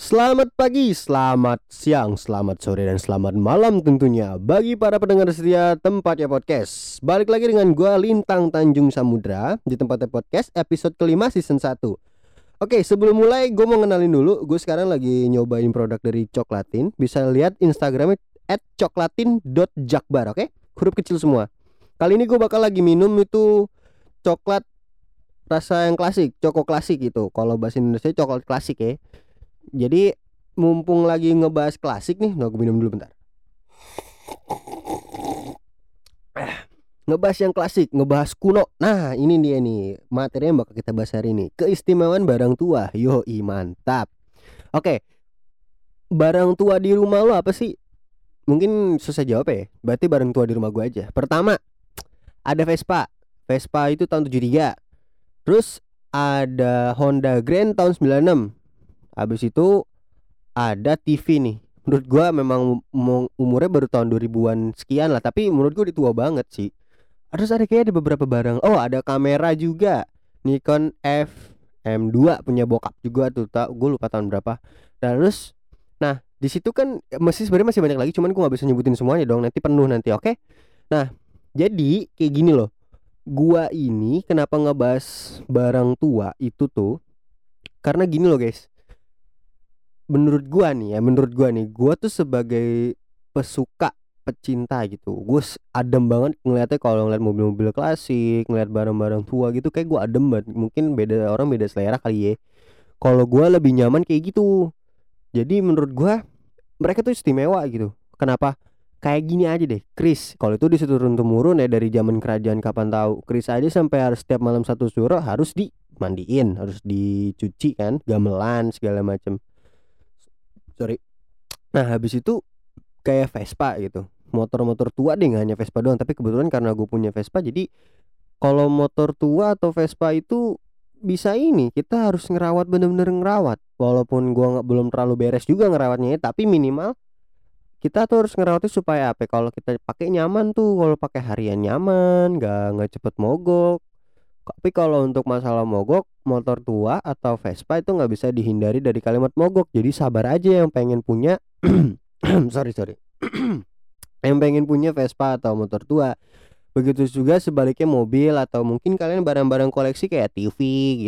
Selamat pagi, selamat siang, selamat sore, dan selamat malam tentunya Bagi para pendengar setia tempatnya podcast. Balik lagi dengan gue Lintang Tanjung Samudra Di tempatnya podcast episode kelima season 1 Oke sebelum mulai gue mau ngenalin dulu Gue sekarang lagi nyobain produk dari Coklatin. Bisa lihat instagramnya at coklatin.jakbar oke? Huruf kecil semua. Kali ini gue bakal lagi minum itu coklat rasa yang klasik, coko klasik gitu. Kalau bahasa Indonesia coklat klasik ya jadi mumpung lagi ngebahas klasik nih, nah gue minum dulu bentar. Ngebahas yang klasik, ngebahas kuno. Nah, ini dia nih materi yang bakal kita bahas hari ini. Keistimewaan barang tua. Yo, mantap. Oke. Barang tua di rumah lo apa sih? Mungkin susah jawab ya. Berarti barang tua di rumah gue aja. Pertama, ada Vespa. Vespa itu tahun 73. Terus ada Honda Grand tahun 96 habis itu ada TV nih. Menurut gua memang umurnya baru tahun 2000-an sekian lah tapi menurut gua tua banget sih. Terus ada kayak ada beberapa barang. Oh ada kamera juga. Nikon F M2 punya bokap juga tuh tak gue lupa tahun berapa. Dan terus nah di situ kan masih sebenarnya masih banyak lagi cuman gue nggak bisa nyebutin semuanya dong nanti penuh nanti oke? Okay? nah jadi kayak gini loh. Gua ini kenapa ngebahas barang tua itu tuh? Karena gini loh guys menurut gua nih ya menurut gua nih gua tuh sebagai pesuka pecinta gitu gue adem banget ngeliatnya kalau ngeliat mobil-mobil klasik ngeliat barang-barang tua gitu kayak gua adem banget. Mungkin beda orang beda selera kali ya. Kalau gua lebih nyaman kayak gitu. Jadi menurut gua mereka tuh istimewa gitu. Kenapa? Kayak gini aja deh Chris. Kalau itu diseturun temurun ya dari zaman kerajaan kapan tahu Chris aja sampai harus setiap malam satu suruh harus dimandiin harus dicuci kan gamelan segala macam sorry. Nah habis itu kayak Vespa gitu. Motor-motor tua deh gak hanya Vespa doang tapi kebetulan karena gue punya Vespa jadi kalau motor tua atau Vespa itu bisa ini kita harus ngerawat bener-bener ngerawat. Walaupun gua nggak belum terlalu beres juga ngerawatnya ya, tapi minimal kita tuh harus ngerawatnya supaya apa? Kalau kita pakai nyaman tuh kalau pakai harian nyaman nggak nggak cepet mogok tapi kalau untuk masalah mogok, motor tua atau Vespa itu nggak bisa dihindari dari kalimat mogok. Jadi sabar aja yang pengen punya, sorry sorry, yang pengen punya Vespa atau motor tua. Begitu juga sebaliknya mobil atau mungkin kalian barang-barang koleksi kayak TV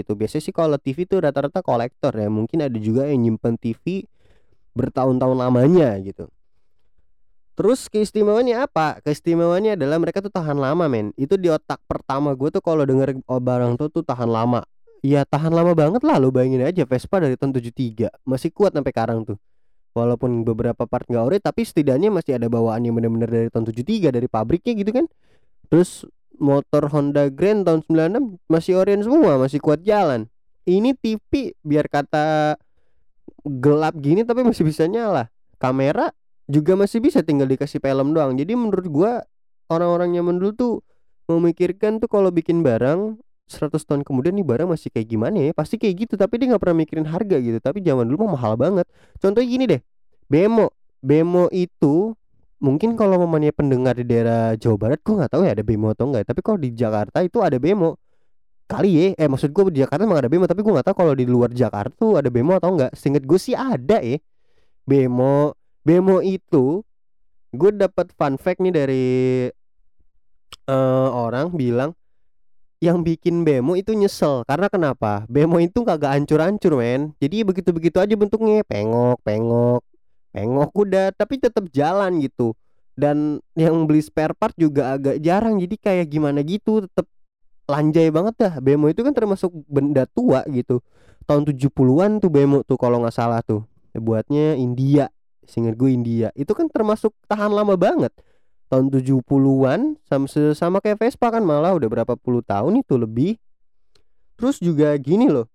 gitu. Biasanya sih kalau TV itu rata-rata kolektor ya. Mungkin ada juga yang nyimpen TV bertahun-tahun lamanya gitu. Terus keistimewaannya apa? Keistimewaannya adalah mereka tuh tahan lama men. Itu di otak pertama gue tuh kalau denger barang tuh tuh tahan lama. Ya tahan lama banget lah lo bayangin aja Vespa dari tahun 73 Masih kuat sampai sekarang tuh. Walaupun beberapa part gak ori Tapi setidaknya masih ada bawaan yang bener-bener dari tahun 73 Dari pabriknya gitu kan. Terus motor Honda Grand tahun 96 Masih orien semua Masih kuat jalan. Ini TV biar kata gelap gini tapi masih bisa nyala. Kamera juga masih bisa tinggal dikasih film doang. Jadi menurut gua orang-orang nyaman dulu tuh memikirkan tuh kalau bikin barang 100 tahun kemudian nih barang masih kayak gimana ya? Pasti kayak gitu tapi dia nggak pernah mikirin harga gitu. Tapi zaman dulu mah mahal banget. Contohnya gini deh bemo. Bemo itu mungkin kalau mamanya pendengar di daerah Jawa Barat gua nggak tahu ya ada bemo atau enggak tapi kalau di Jakarta itu ada bemo. Kali ya eh maksud gua di Jakarta emang ada bemo tapi gua nggak tahu kalau di luar Jakarta tuh ada bemo atau enggak seinget gue sih ada ya. Bemo Bemo itu gue dapat fun fact nih dari uh, orang bilang yang bikin bemo itu nyesel. Karena kenapa? Bemo itu kagak hancur-hancur men. Jadi begitu-begitu aja bentuknya. Pengok pengok pengok udah tapi tetap jalan gitu. Dan yang beli spare part juga agak jarang. Jadi kayak gimana gitu tetap lanjai banget dah. Bemo itu kan termasuk benda tua gitu. Tahun 70-an tuh bemo tuh kalau nggak salah tuh. Buatnya India Seingat gue India. Itu kan termasuk tahan lama banget. Tahun 70-an sama, sama kayak Vespa kan malah udah berapa puluh tahun itu lebih. Terus juga gini loh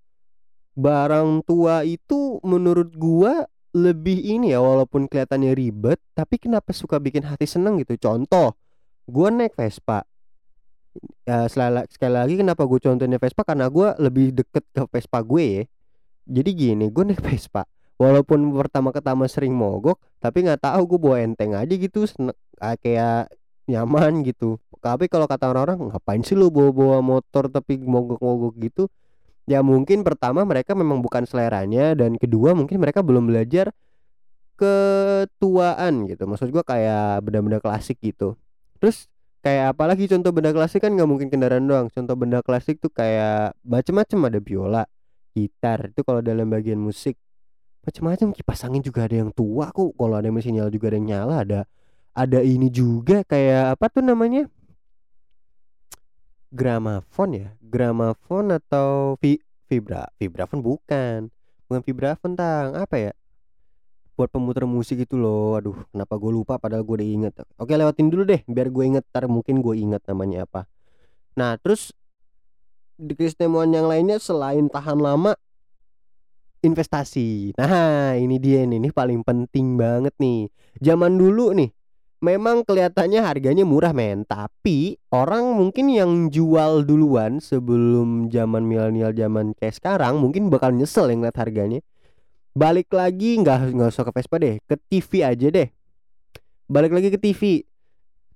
Barang tua itu menurut gua lebih ini ya walaupun kelihatannya ribet tapi kenapa suka bikin hati seneng gitu? Contoh gua naik Vespa. Ya, sekali lagi kenapa gue contohnya Vespa? Karena gua lebih deket ke Vespa gue ya. Jadi gini gue naik Vespa walaupun pertama ketama sering mogok tapi nggak tahu gue bawa enteng aja gitu ah, kayak nyaman gitu. Tapi kalau kata orang-orang ngapain sih lu bawa-bawa motor tapi mogok-mogok gitu? Ya mungkin pertama mereka memang bukan seleranya dan kedua mungkin mereka belum belajar ketuaan gitu. Maksud gua kayak benda-benda klasik gitu. Terus kayak apalagi contoh benda klasik kan nggak mungkin kendaraan doang. Contoh benda klasik tuh kayak macem-macem ada biola gitar itu kalau dalam bagian musik macam-macam kipas angin juga ada yang tua kok. Kalau ada mesin nyala juga ada yang nyala ada ada ini juga kayak apa tuh namanya? Gramafon ya? Gramafon atau vi vibra vibrafon bukan. Bukan vibrafon tang. Apa ya? Buat pemutar musik itu loh. Aduh kenapa gue lupa padahal gue udah inget. Oke lewatin dulu deh biar gue inget. Ntar mungkin gue inget namanya apa. Nah terus di keistimewaan yang lainnya selain tahan lama investasi. Nah ini dia nih ini paling penting banget nih. Zaman dulu nih memang kelihatannya harganya murah men. Tapi orang mungkin yang jual duluan sebelum zaman milenial zaman kayak sekarang mungkin bakal nyesel yang lihat harganya. Balik lagi nggak nggak usah ke Vespa deh ke TV aja deh. Balik lagi ke TV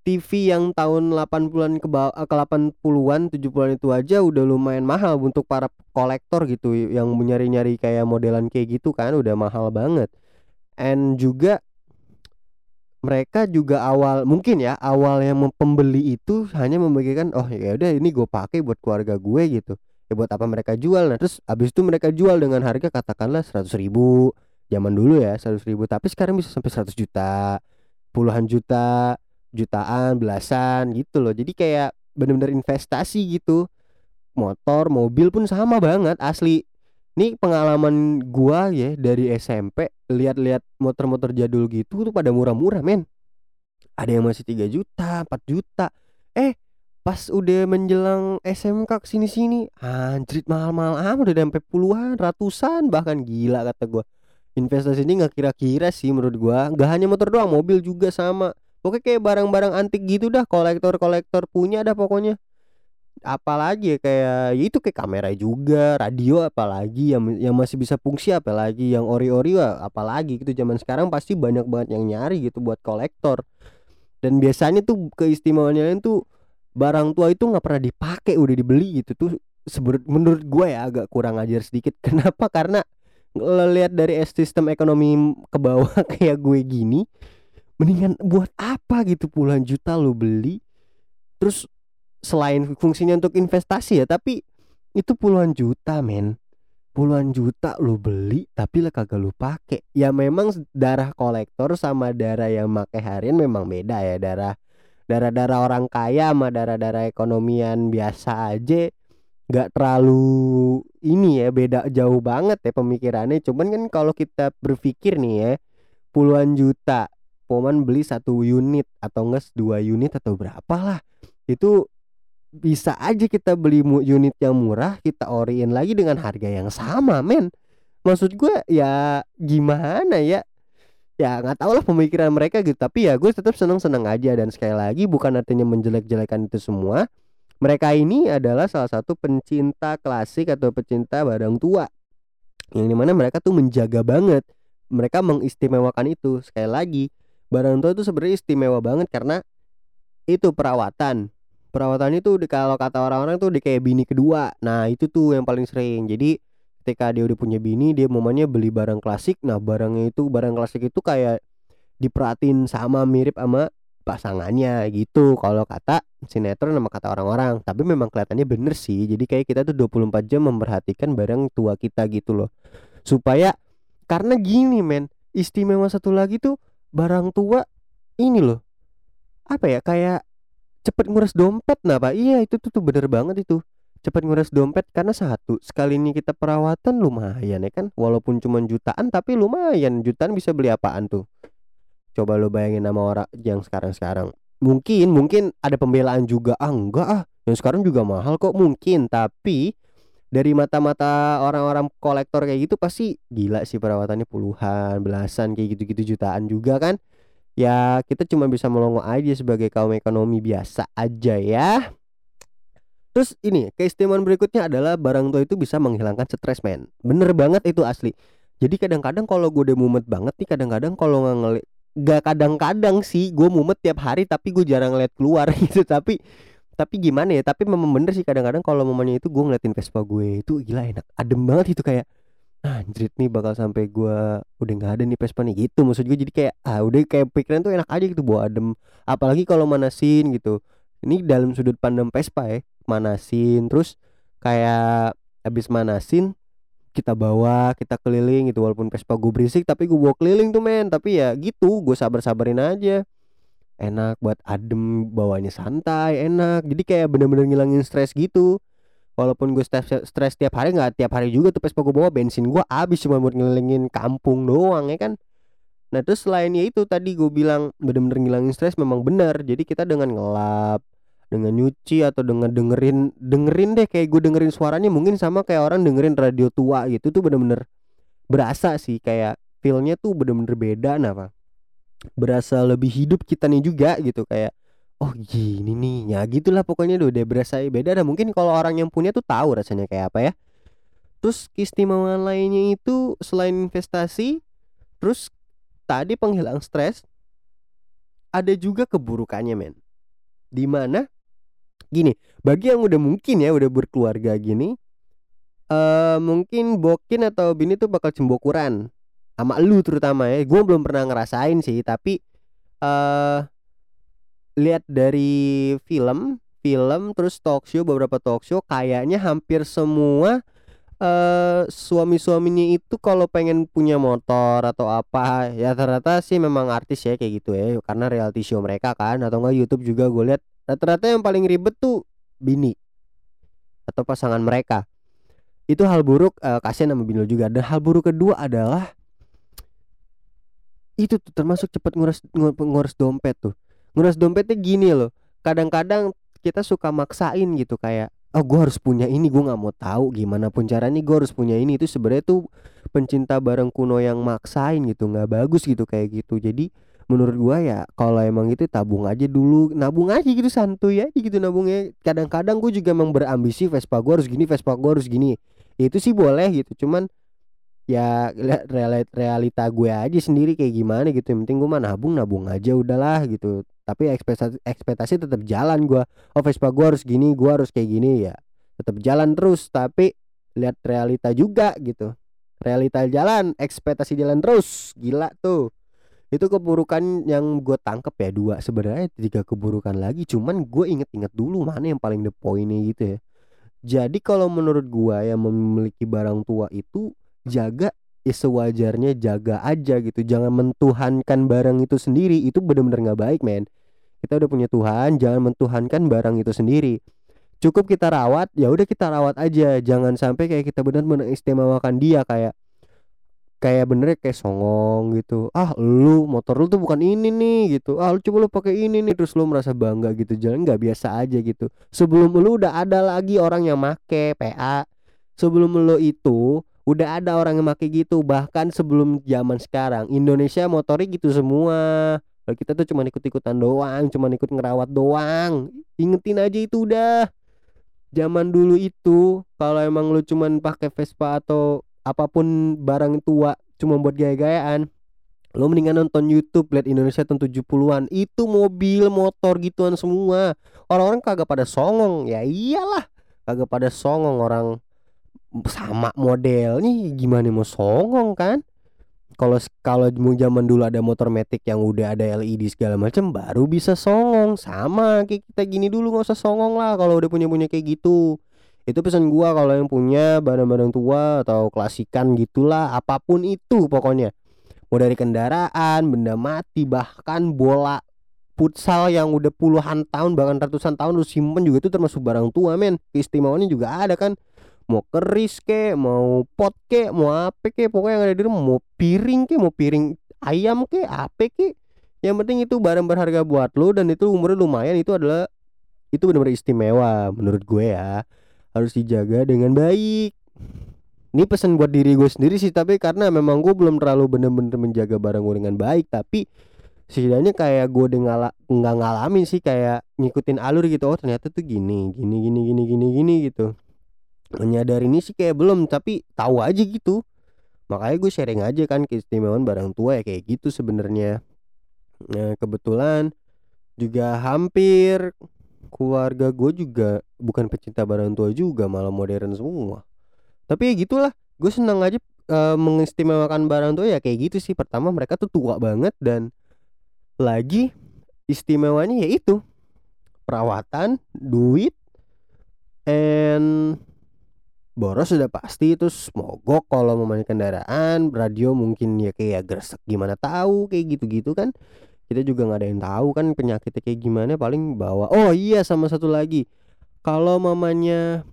TV yang tahun 80-an ke ke 80-an 70-an itu aja udah lumayan mahal untuk para kolektor gitu yang nyari-nyari kayak modelan kayak gitu kan udah mahal banget. And juga mereka juga awal mungkin ya awal yang pembeli itu hanya membagikan oh ya udah ini gue pakai buat keluarga gue gitu. Ya buat apa mereka jual? Nah terus abis itu mereka jual dengan harga katakanlah seratus ribu zaman dulu ya seratus ribu tapi sekarang bisa sampai 100 juta puluhan juta jutaan belasan gitu loh. Jadi kayak bener-bener investasi gitu. Motor mobil pun sama banget asli. Ini pengalaman gua ya dari SMP lihat-lihat motor-motor jadul gitu tuh pada murah-murah men. Ada yang masih 3 juta 4 juta. Eh pas udah menjelang SMK ke sini sini anjrit mahal-mahal amat udah sampai puluhan ratusan bahkan gila kata gua. Investasi ini nggak kira-kira sih menurut gua. Nggak hanya motor doang mobil juga sama pokoknya kayak barang-barang antik gitu dah kolektor-kolektor punya dah pokoknya. Apalagi ya kayak ya itu kayak kamera juga radio apalagi yang yang masih bisa fungsi apalagi yang ori-ori apalagi gitu. Zaman sekarang pasti banyak banget yang nyari gitu buat kolektor. Dan biasanya tuh keistimewaannya itu barang tua itu nggak pernah dipakai udah dibeli gitu. Tuh menurut gue ya agak kurang ajar sedikit. Kenapa? Karena lihat dari sistem ekonomi ke bawah kayak gue gini mendingan buat apa gitu puluhan juta lo beli? Terus selain fungsinya untuk investasi ya tapi itu puluhan juta men. Puluhan juta lo beli tapi lah kagak lo pakai ya memang darah kolektor sama darah yang make harian memang beda ya. Darah darah-darah orang kaya sama darah-darah ekonomian biasa aja nggak terlalu ini ya beda jauh banget ya pemikirannya. Cuman kan kalau kita berpikir nih ya puluhan juta poman beli satu unit atau enggak dua unit atau berapa lah itu bisa aja kita beli unit yang murah kita oriin lagi dengan harga yang sama men. Maksud gue ya gimana ya? Ya nggak tahu lah pemikiran mereka gitu. Tapi ya gue tetap seneng seneng aja. Dan sekali lagi bukan artinya menjelek-jelekan itu semua. Mereka ini adalah salah satu pencinta klasik atau pencinta barang tua. Yang di mana mereka tuh menjaga banget. Mereka mengistimewakan itu. Sekali lagi barang tua itu sebenarnya istimewa banget karena itu perawatan. Perawatan itu kalau kata orang-orang tuh di kayak bini kedua. Nah itu tuh yang paling sering. Jadi ketika dia udah punya bini dia momennya beli barang klasik. Nah barangnya itu barang klasik itu kayak diperhatiin sama mirip sama pasangannya gitu. Kalau kata sinetron sama kata orang-orang. Tapi memang kelihatannya bener sih. Jadi kayak kita tuh 24 jam memperhatikan barang tua kita gitu loh. Supaya karena gini men istimewa satu lagi tuh barang tua ini loh. Apa ya kayak cepet nguras dompet. Nah pak iya itu tuh, tuh bener banget itu. Cepat nguras dompet karena satu sekali ini kita perawatan lumayan ya kan. Walaupun cuma jutaan tapi lumayan. Jutaan bisa beli apaan tuh? Coba lo bayangin nama orang yang sekarang-sekarang. Mungkin mungkin ada pembelaan juga. Ah enggak ah. Yang sekarang juga mahal kok mungkin. Tapi dari mata-mata orang-orang kolektor kayak gitu pasti gila sih perawatannya puluhan belasan kayak gitu-gitu jutaan juga kan ya kita cuma bisa melongo aja sebagai kaum ekonomi biasa aja ya Terus ini keistimewaan berikutnya adalah barang tua itu bisa menghilangkan stres men. Bener banget itu asli. Jadi kadang-kadang kalau gue udah mumet banget nih kadang-kadang kalau nggak ngeliat gak kadang-kadang sih gue mumet tiap hari tapi gue jarang ngeliat keluar gitu tapi tapi gimana ya tapi memang bener sih kadang-kadang kalau momennya itu gue ngeliatin Vespa gue itu gila enak adem banget itu kayak anjrit nih bakal sampai gue udah nggak ada nih Vespa nih gitu maksud gue jadi kayak ah udah kayak pikiran tuh enak aja gitu bawa adem. Apalagi kalau manasin gitu. Ini dalam sudut pandang Vespa ya manasin terus kayak habis manasin kita bawa kita keliling gitu. Walaupun Vespa gue berisik tapi gue bawa keliling tuh men. Tapi ya gitu gue sabar sabarin aja enak buat adem bawanya santai enak. Jadi kayak bener-bener ngilangin stres gitu. Walaupun gue stres stres tiap hari nggak tiap hari juga tuh pas gue bawa bensin gue habis cuma buat ngelilingin kampung doang ya kan? Nah terus selainnya itu tadi gue bilang bener-bener ngilangin stres memang benar jadi kita dengan ngelap dengan nyuci atau dengan dengerin dengerin deh kayak gue dengerin suaranya mungkin sama kayak orang dengerin radio tua gitu tuh bener-bener berasa sih kayak feelnya tuh bener-bener beda nah berasa lebih hidup kita nih juga gitu kayak oh gini nih. Ya gitulah pokoknya udah, berasa beda dan mungkin kalau orang yang punya tuh tahu rasanya kayak apa ya. Terus keistimewaan lainnya itu selain investasi terus tadi penghilang stres ada juga keburukannya men. Di mana gini bagi yang udah mungkin ya udah berkeluarga gini uh, mungkin bokin atau bini tuh bakal cembokuran sama lu terutama ya. Gue belum pernah ngerasain sih tapi uh, lihat dari film film terus talk show beberapa talk show kayaknya hampir semua uh, suami-suaminya itu kalau pengen punya motor atau apa ya ternyata sih memang artis ya kayak gitu ya. Karena reality show mereka kan atau enggak YouTube juga gue lihat rata-rata yang paling ribet tuh bini atau pasangan mereka. Itu hal buruk uh, kasihan sama bini juga. Dan hal buruk kedua adalah itu tuh termasuk cepat nguras nguras dompet tuh. Nguras dompetnya gini loh kadang-kadang kita suka maksain gitu kayak oh gue harus punya ini gue nggak mau tahu gimana pun caranya gue harus punya ini. Itu sebenarnya tuh pencinta barang kuno yang maksain gitu nggak bagus gitu kayak gitu. Jadi menurut gua ya kalau emang itu tabung aja dulu nabung aja gitu santuy aja gitu nabungnya. Kadang-kadang gue juga emang berambisi Vespa gue harus gini Vespa gue harus gini. Itu sih boleh gitu cuman ya realita gue aja sendiri kayak gimana gitu. Yang penting gue mah nabung nabung aja udahlah gitu. Tapi ekspektasi ekspektasi tetap jalan gue oh Vespa gue harus gini gue harus kayak gini. Ya tetap jalan terus. Tapi lihat realita juga gitu. Realita jalan ekspektasi jalan terus. Gila tuh. Itu keburukan yang gue tangkep ya dua. Sebenarnya tiga keburukan lagi. Cuman gue inget-inget dulu mana yang paling the pointnya gitu ya. Jadi kalau menurut gue yang memiliki barang tua itu jaga ya sewajarnya jaga aja gitu. Jangan mentuhankan barang itu sendiri itu benar-benar nggak baik men. Kita udah punya Tuhan jangan mentuhankan barang itu sendiri. Cukup kita rawat ya udah kita rawat aja. Jangan sampai kayak kita benar mengistimewakan dia kayak kayak bener kayak songong gitu. Ah lu motor lu tuh bukan ini nih gitu. Ah lu coba lu pakai ini nih. Terus lu merasa bangga gitu jangan nggak biasa aja gitu. Sebelum lu udah ada lagi orang yang make PA sebelum lu itu udah ada orang yang pakai gitu bahkan sebelum zaman sekarang Indonesia motornya gitu semua. Kalau kita tuh cuma ikut-ikutan doang cuma ikut ngerawat doang. Ingetin aja itu udah. Zaman dulu itu kalau emang lu cuman pakai Vespa atau apa pun barang tua cuma buat gaya-gayaan lo mendingan nonton YouTube lihat Indonesia tahun 70-an itu mobil motor gituan semua. Orang-orang kagak pada songong. Ya iyalah kagak pada songong orang sama modelnya gimana mau songong kan? Kalau kalau mau zaman dulu ada motor metik yang udah ada LED segala macam baru bisa songong. Sama kayak kita gini dulu nggak usah songong lah kalau udah punya punya kayak gitu. Itu pesan gua kalau yang punya barang-barang tua atau klasikan gitulah apa pun itu pokoknya. Mau dari kendaraan benda mati bahkan bola futsal yang udah puluhan tahun bahkan ratusan tahun lu simpen juga itu termasuk barang tua men. Keistimewaannya juga ada kan mau keris ke mau pot ke mau apa ke pokoknya yang ada di rumah. Mau piring ke mau piring ayam ke apa ke. Yang penting itu barang berharga buat lo dan itu umurnya lumayan. Itu adalah itu benar-benar istimewa menurut gue ya. Harus dijaga dengan baik. Ini pesan buat diri gue sendiri sih tapi karena memang gue belum terlalu bener-bener menjaga barang gue dengan baik tapi setidaknya kayak gue ngala nggak ngalamin sih kayak ngikutin alur gitu. Oh ternyata tuh gini gini gini gini gini gini gitu menyadari ini sih kayak belum tapi tahu aja gitu. Makanya gue sharing aja kan keistimewaan barang tua ya kayak gitu sebenarnya. Nah kebetulan juga hampir keluarga gue juga bukan pecinta barang tua juga malah modern semua. Tapi ya gitulah gue senang aja uh, mengistimewakan barang tua ya kayak gitu sih. Pertama mereka tuh tua banget dan lagi istimewanya yaitu perawatan duit and boros sudah pasti terus mogok kalau main kendaraan radio mungkin ya kayak gresek gimana tahu kayak gitu-gitu kan. Kita juga nggak ada yang tahu kan penyakitnya kayak gimana paling bawa oh iya sama satu lagi. Kalau mamanya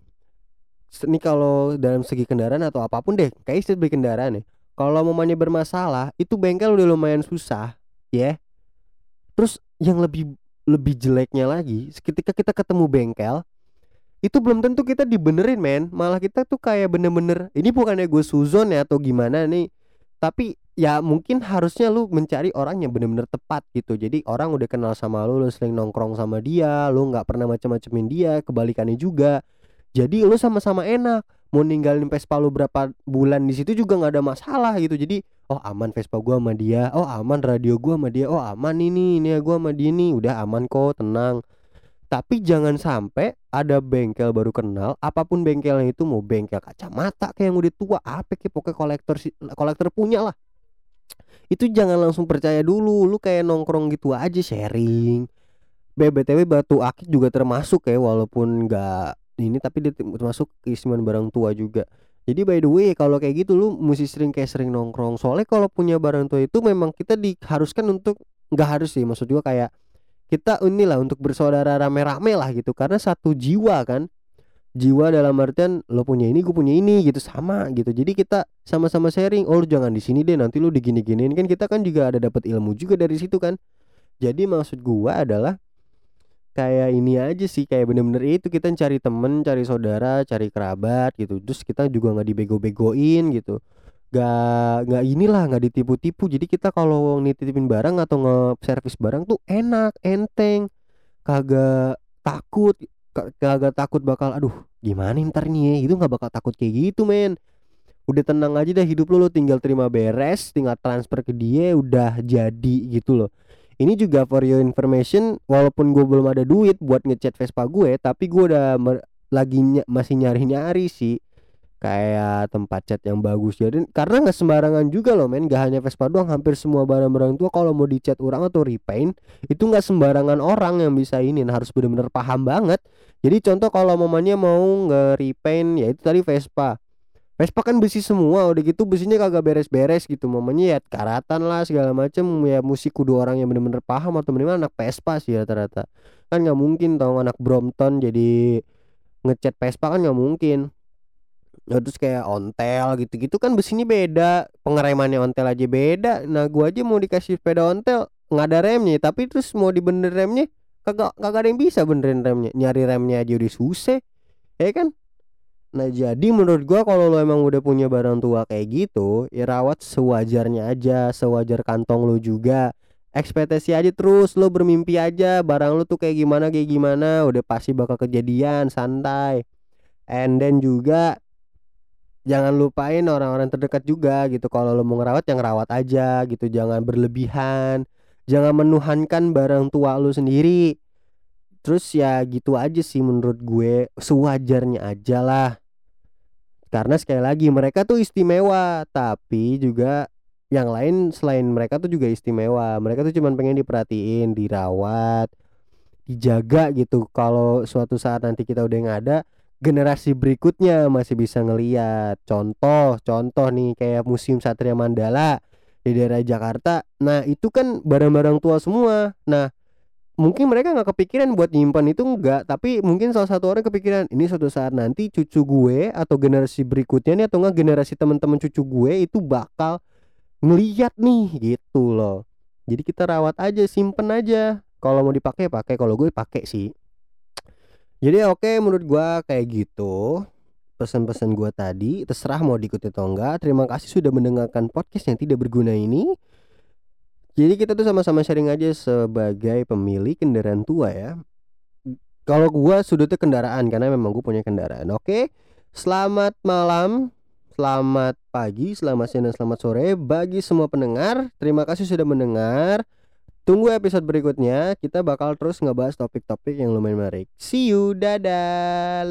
ini kalau dalam segi kendaraan atau apa pun deh kayak istilah beli kendaraan nih kalau mamanya bermasalah itu bengkel udah lumayan susah ya. Yeah. terus yang lebih lebih jeleknya lagi ketika kita ketemu bengkel itu belum tentu kita dibenerin men. Malah kita tuh kayak bener-bener ini bukannya gue suzon ya atau gimana nih? Tapi ya mungkin harusnya lu mencari orang yang bener-bener tepat gitu. Jadi orang udah kenal sama lu lu sering nongkrong sama dia lu nggak pernah macam-macamin dia kebalikannya juga. Jadi lu sama-sama enak. Mau ninggalin Vespa lu berapa bulan di situ juga nggak ada masalah gitu. Jadi oh aman Vespa gua sama dia. Oh aman radio gua sama dia. Oh aman ini ini ya gua sama dia nih. Udah aman kok tenang tapi jangan sampai ada bengkel baru kenal, apa pun bengkelnya itu mau bengkel kacamata kayak yang udah tua, apa kayak pokoknya kolektor kolektor punya lah. Itu jangan langsung percaya dulu, lu kayak nongkrong gitu aja sharing. BBTW batu akik juga termasuk ya walaupun nggak ini tapi dia termasuk keistimewaan barang tua juga. Jadi by the way kalau kayak gitu lu mesti sering kayak sering nongkrong. Soalnya kalau punya barang tua itu memang kita diharuskan untuk nggak harus sih maksud juga kayak kita inilah untuk bersaudara rame-rame lah gitu. Karena satu jiwa kan. Jiwa dalam artian lo punya ini gue punya ini gitu. Sama gitu. Jadi kita sama-sama sharing oh jangan di sini deh nanti lu digini-giniin. Kan kita kan juga ada dapat ilmu juga dari situ kan. Jadi maksud gua adalah kayak ini aja sih kayak bener-bener itu kita cari temen cari saudara cari kerabat gitu. Terus kita juga nggak dibego-begoin gitu Gak nggak inilah nggak ditipu-tipu. Jadi kita kalau nitipin barang atau nge-service barang tuh enak enteng kagak takut kagak takut bakal aduh gimana ntar nih ya? Itu nggak bakal takut kayak gitu men. Udah tenang aja dah hidup lo lo tinggal terima beres tinggal transfer ke dia udah jadi gitu loh. Ini juga for your information walaupun gue belum ada duit buat ngechat Vespa gue tapi gue udah lagi ny masih nyari nyari sih kayak tempat cat yang bagus. Jadi karena nggak sembarangan juga loh men. Gak hanya Vespa doang hampir semua barang-barang tua kalau mau dicat orang atau repaint itu nggak sembarangan orang yang bisa ini harus benar-benar paham banget. Jadi contoh kalau mamanya mau nge-repaint ya itu tadi Vespa. Vespa kan besi semua udah gitu besinya kagak beres-beres gitu. Mamanya ya karatan lah segala macem. Ya musik kudu orang yang benar-benar paham atau minimal anak Vespa sih rata-rata. Kan nggak mungkin tau anak Brompton jadi ngecat Vespa kan nggak mungkin Ya, terus kayak ontel gitu-gitu kan besinya beda. Pengeremannya ontel aja beda. Nah gua aja mau dikasih sepeda ontel nggak ada remnya. Tapi terus mau dibener remnya kagak kagak ada yang bisa benerin remnya. Nyari remnya aja udah susah. Ya kan? Nah jadi menurut gua kalau lo emang udah punya barang tua kayak gitu ya rawat sewajarnya aja sewajar kantong lo juga. Ekspektasi aja terus lo bermimpi aja. Barang lo tuh kayak gimana kayak gimana udah pasti bakal kejadian santai. And then juga jangan lupain orang-orang terdekat juga gitu. Kalau lo mau ngerawat yang ngerawat aja gitu. Jangan berlebihan. Jangan menuhankan barang tua lo sendiri. Terus ya gitu aja sih menurut gue. Sewajarnya aja lah. Karena sekali lagi mereka tuh istimewa. Tapi juga yang lain selain mereka tuh juga istimewa. Mereka tuh cuman pengen diperhatiin dirawat dijaga gitu. Kalau suatu saat nanti kita udah nggak ada generasi berikutnya masih bisa ngeliat. Contoh contoh nih kayak museum Satria Mandala di daerah Jakarta. Nah itu kan barang-barang tua semua. Nah mungkin mereka nggak kepikiran buat nyimpan itu enggak tapi mungkin salah satu orang kepikiran ini suatu saat nanti cucu gue atau generasi berikutnya nih atau enggak generasi teman-teman cucu gue itu bakal ngeliat nih gitu loh. Jadi kita rawat aja simpen aja. Kalau mau dipakai pakai. Kalau gue pakai sih jadi oke okay, menurut gua kayak gitu. Pesan-pesan gua tadi terserah mau diikuti atau enggak. Terima kasih sudah mendengarkan podcast yang tidak berguna ini. Jadi kita tuh sama-sama sharing aja sebagai pemilik kendaraan tua ya. Kalau gua sudutnya kendaraan karena memang gua punya kendaraan oke? Okay? selamat malam selamat pagi selamat siang dan selamat sore bagi semua pendengar. Terima kasih sudah mendengar Tunggu episode berikutnya, kita bakal terus ngebahas topik-topik yang lumayan menarik. See you, dadah.